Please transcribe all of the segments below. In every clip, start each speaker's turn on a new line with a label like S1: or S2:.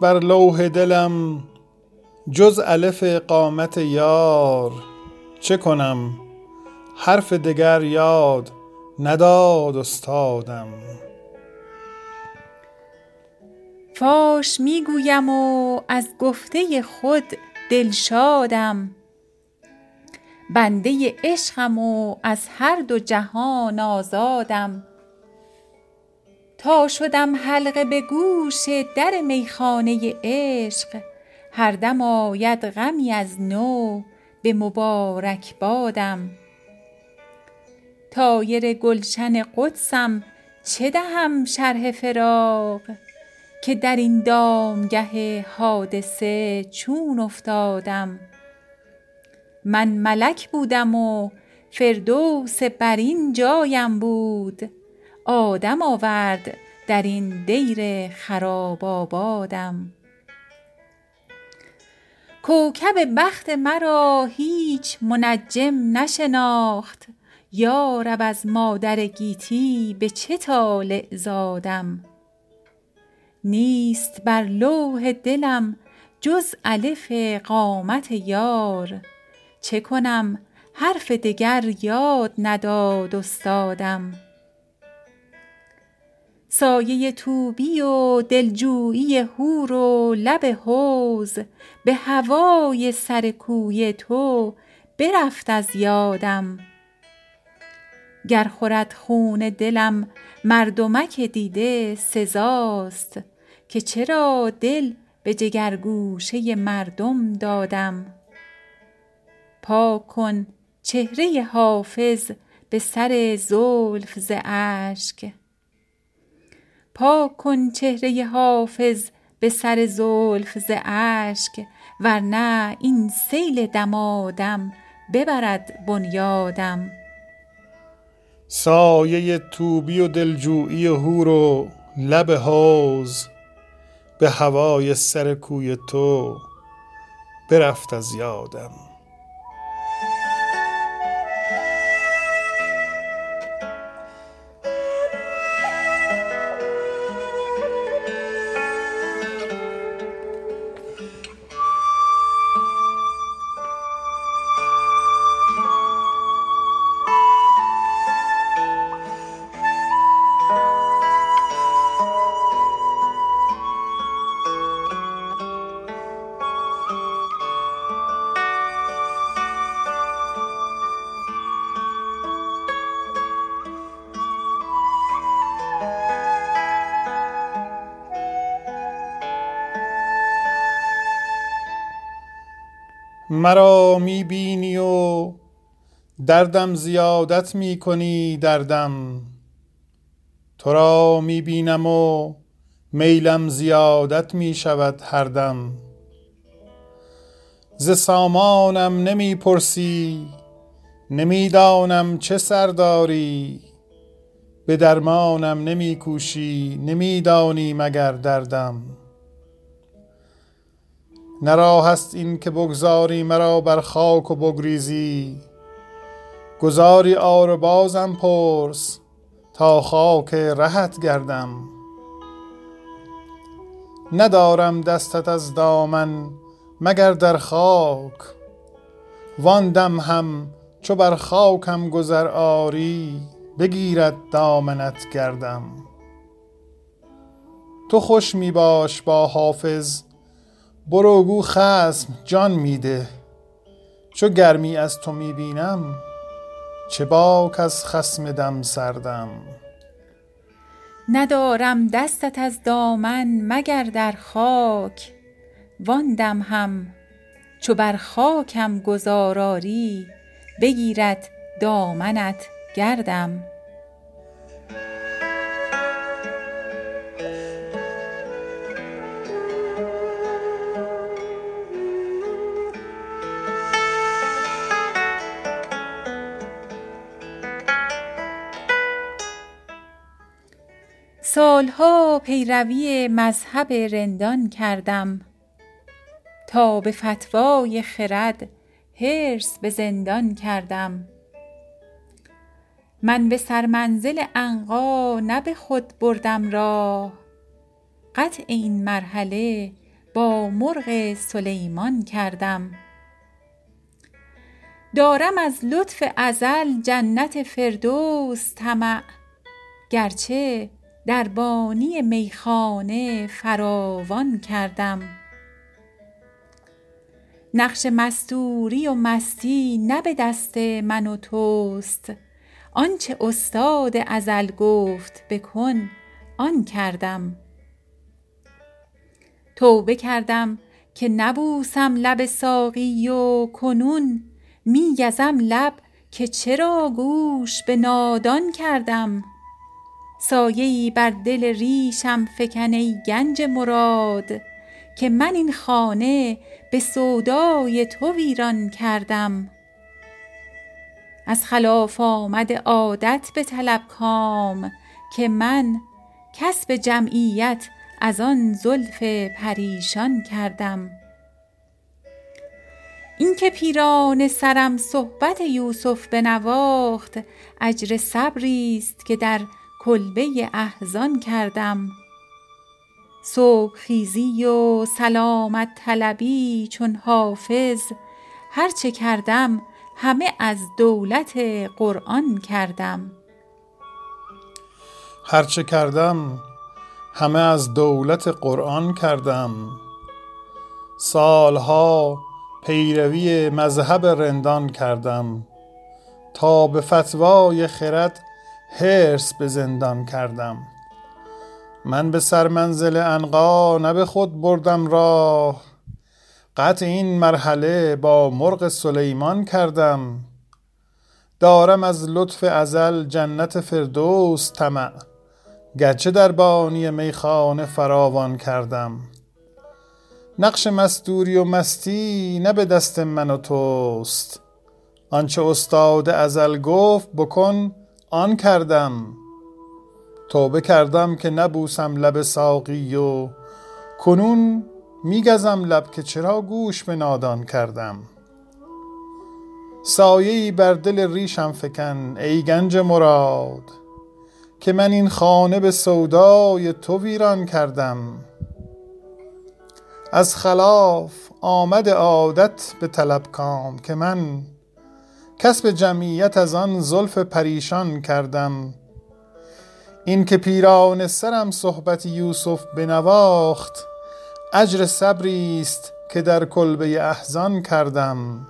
S1: بر لوح دلم جز الف قامت یار چه کنم حرف دگر یاد نداد استادم فاش میگویم و از گفته خود دلشادم بنده عشقم و از هر دو جهان آزادم تا شدم حلقه به گوش در میخانه عشق هر دم آید غمی از نو به مبارک بادم تایر گلشن قدسم چه دهم شرح فراق که در این دامگه حادثه چون افتادم من ملک بودم و فردوس بر این جایم بود آدم آورد در این دیر خراب آبادم کوکب بخت مرا هیچ منجم نشناخت یارب از مادر گیتی به چه طالع زادم نیست بر لوح دلم جز الف قامت یار چه کنم حرف دگر یاد نداد استادم سایه توبی و دلجویی هور و لب حوز به هوای سر کوی تو برفت از یادم گر خورد خون دلم مردمک دیده سزاست که چرا دل به جگرگوشه مردم دادم پاک کن چهره حافظ به سر زلف ز اشک پا کن چهره حافظ به سر زلف ز اشک ورنه این سیل دمادم ببرد بنیادم
S2: سایه توبی و دلجویی هور و لب حوز به هوای سر کوی تو برفت از یادم مرا می و دردم زیادت می کنی دردم تو را می و میلم زیادت می شود هردم ز سامانم نمی پرسی نمیدانم چه سرداری به درمانم نمی کوشی نمیدانی مگر دردم نرا هست این که بگذاری مرا بر خاک و بگریزی گذاری آر بازم پرس تا خاک رهت گردم ندارم دستت از دامن مگر در خاک واندم هم چو بر خاکم گذر آری بگیرد دامنت گردم تو خوش می باش با حافظ برو گو خسم جان میده چو گرمی از تو میبینم چه باک از خسم دم سردم
S1: ندارم دستت از دامن مگر در خاک واندم هم چو بر خاکم گزاراری بگیرد دامنت گردم سالها پیروی مذهب رندان کردم تا به فتوای خرد هرس به زندان کردم من به سرمنزل انقا نه به خود بردم راه قطع این مرحله با مرغ سلیمان کردم دارم از لطف ازل جنت فردوس طمع گرچه در بانی میخانه فراوان کردم نقش مستوری و مستی نه به دست من و توست آنچه استاد ازل گفت بکن آن کردم توبه کردم که نبوسم لب ساقی و کنون میگزم لب که چرا گوش به نادان کردم ای بر دل ریشم فکن ای گنج مراد که من این خانه به سودای تو ویران کردم از خلاف آمد عادت به طلب کام که من کسب جمعیت از آن زلف پریشان کردم اینکه پیران سرم صحبت یوسف بنواخت اجر صبری است که در کلبه احزان کردم صبح خیزی و سلامت طلبی چون حافظ هرچه کردم همه از دولت قرآن کردم
S2: هرچه کردم همه از دولت قرآن کردم سالها پیروی مذهب رندان کردم تا به فتوای خرد هرس به زندان کردم من به سرمنزل انقا نه به خود بردم راه قطع این مرحله با مرغ سلیمان کردم دارم از لطف ازل جنت فردوس طمع گرچه در بانی میخانه فراوان کردم نقش مستوری و مستی نه به دست من و توست آنچه استاد ازل گفت بکن آن کردم توبه کردم که نبوسم لب ساقی و کنون میگزم لب که چرا گوش به نادان کردم سایه بر دل ریشم فکن ای گنج مراد که من این خانه به سودای تو ویران کردم از خلاف آمد عادت به طلب کام که من کسب جمعیت از آن زلف پریشان کردم این که پیران سرم صحبت یوسف بنواخت اجر صبری است که در کلبه احزان کردم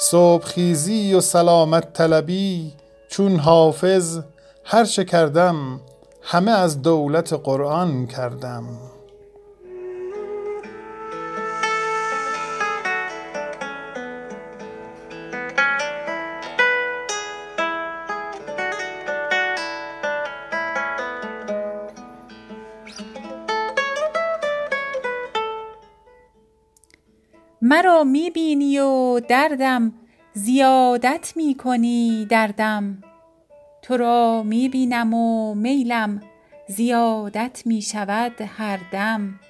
S2: صبح خیزی و سلامت طلبی چون حافظ هر چه کردم همه از دولت قرآن کردم
S1: مرا می و دردم زیادت می کنی دردم تو را می بینم و میلم زیادت می شود هر دم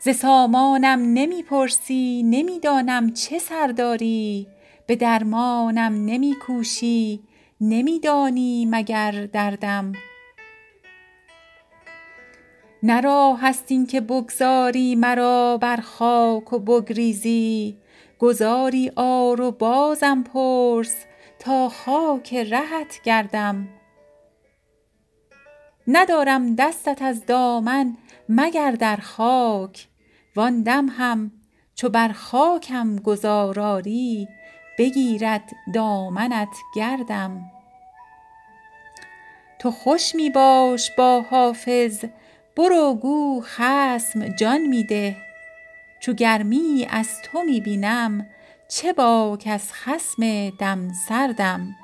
S1: ز سامانم نمی پرسی نمی دانم چه سرداری به درمانم نمی کوشی نمی مگر دردم نرا هستین که بگذاری مرا بر خاک و بگریزی گذاری آر و بازم پرس تا خاک رهت گردم ندارم دستت از دامن مگر در خاک واندم هم چو بر خاکم گذاراری بگیرد دامنت گردم تو خوش می باش با حافظ برو گو خسم جان میده چو گرمی از تو میبینم چه باک از خسم دم سردم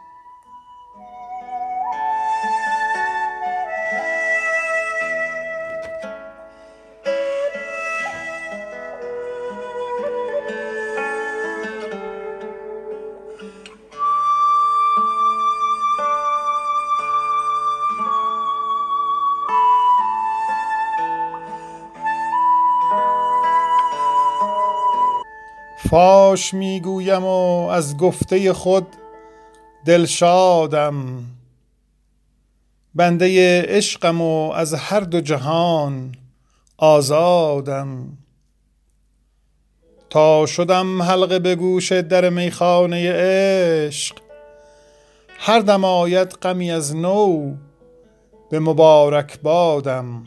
S2: فاش میگویم و از گفته خود دلشادم بنده عشقم و از هر دو جهان آزادم تا شدم حلقه به گوش در میخانه عشق هر دم آید غمی از نو به مبارک بادم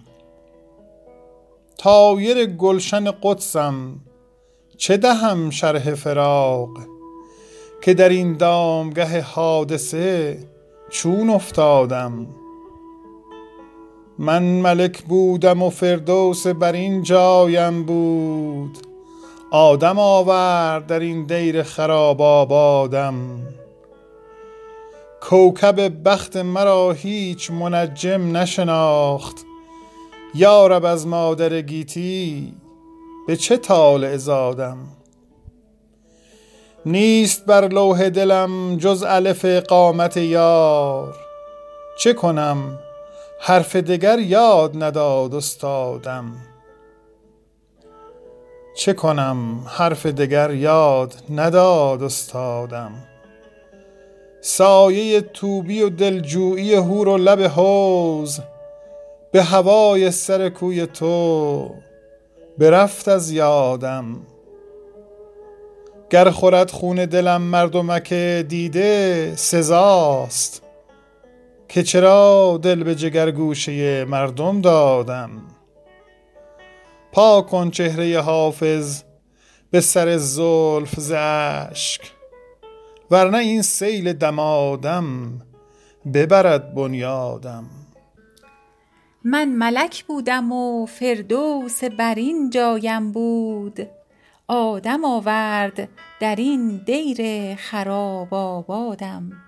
S2: تایر گلشن قدسم چه دهم شرح فراق که در این دامگه حادثه چون افتادم من ملک بودم و فردوس بر این جایم بود آدم آورد در این دیر خراب آبادم کوکب بخت مرا هیچ منجم نشناخت یارب از مادر گیتی به چه طالع زادم نیست بر لوح دلم جز الف قامت یار چه کنم حرف دگر یاد نداد استادم چه کنم حرف دگر یاد نداد استادم سایه توبی و دلجویی هور و لب حوز به هوای سر کوی تو برفت از یادم گر خورد خون دلم مردمک دیده سزاست که چرا دل به جگرگوشه مردم دادم پا کن چهره حافظ به سر زلف زشک ورنه این سیل دمادم ببرد بنیادم
S1: من ملک بودم و فردوس بر این جایم بود آدم آورد در این دیر خراب آبادم